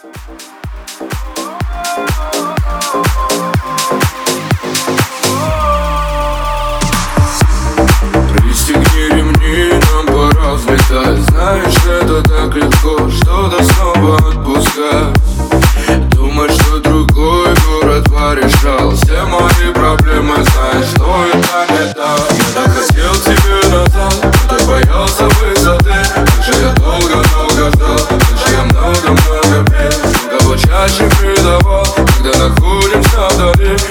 Пристегни ремни, нам пора взлетать. Знаешь, это так легко, что-то снова отпускать. Думать, что другой город порешал. Все мои проблемы, знаешь, что это не так Я хотел тебе назад, но боялся высоты. Как же я долго-долго ждал, как же я много-много чаще призовал Когда находимся вдали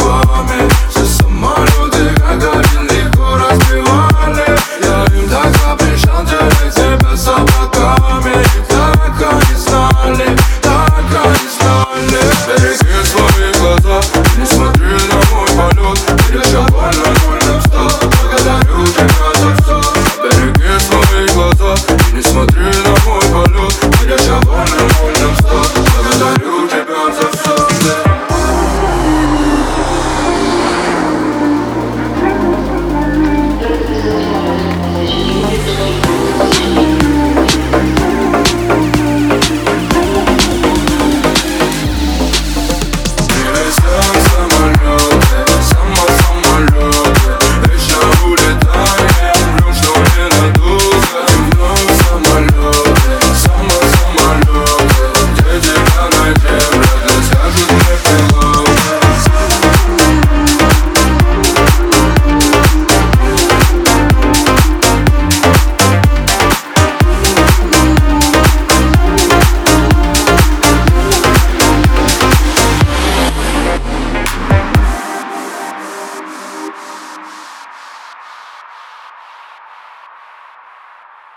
woman.